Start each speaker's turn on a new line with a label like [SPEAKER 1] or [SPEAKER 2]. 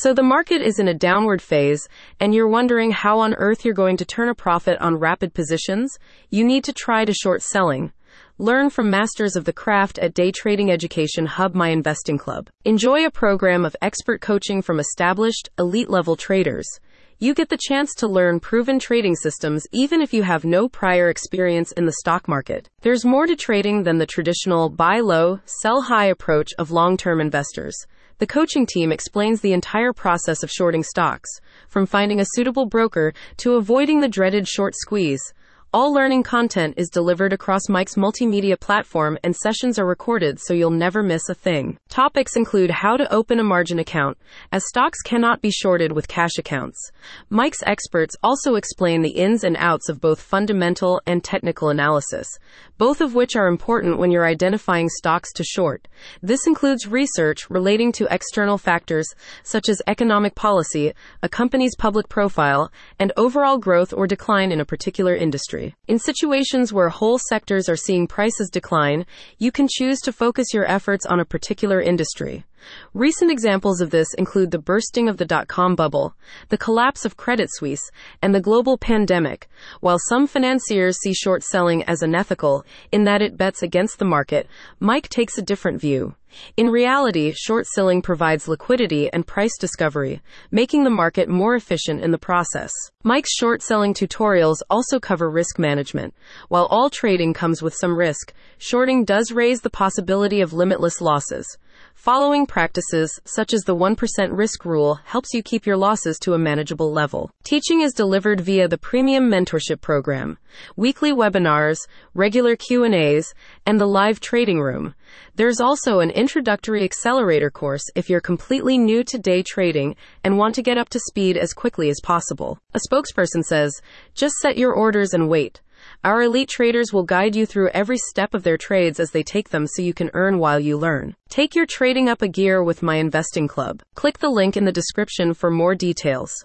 [SPEAKER 1] So the market is in a downward phase, and you're wondering how on earth you're going to turn a profit on rapid positions? You need to try to short selling. Learn from masters of the craft at Day Trading Education Hub My Investing Club. Enjoy a program of expert coaching from established, elite level traders. You get the chance to learn proven trading systems even if you have no prior experience in the stock market. There's more to trading than the traditional buy low, sell high approach of long term investors. The coaching team explains the entire process of shorting stocks, from finding a suitable broker to avoiding the dreaded short squeeze. All learning content is delivered across MIC's multimedia platform and sessions are recorded so you'll never miss a thing. Topics include how to open a margin account, as stocks cannot be shorted with cash accounts. MIC's experts also explain the ins and outs of both fundamental and technical analysis, both of which are important when you're identifying stocks to short. This includes research relating to external factors such as economic policy, a company's public profile, and overall growth or decline in a particular industry industry. In situations where whole sectors are seeing prices decline, you can choose to focus your efforts on a particular industry. Recent examples of this include the bursting of the dot com bubble, the collapse of Credit Suisse, and the global pandemic. While some financiers see short selling as unethical in that it bets against the market, MIC takes a different view. In reality, short selling provides liquidity and price discovery, making the market more efficient in the process. MIC's short selling tutorials also cover risk management. While all trading comes with some risk, shorting does raise the possibility of limitless losses. Following practices, such as the 1% risk rule, helps you keep your losses to a manageable level. Teaching is delivered via the Premium Mentorship Program, weekly webinars, regular Q&As, and the live trading room. There's also an introductory accelerator course if you're completely new to day trading and want to get up to speed as quickly as possible. A spokesperson says, just set your orders and wait. Our elite traders will guide you through every step of their trades as they take them so you can earn while you learn. Take your trading up a gear with my investing club. Click the link in the description for more details.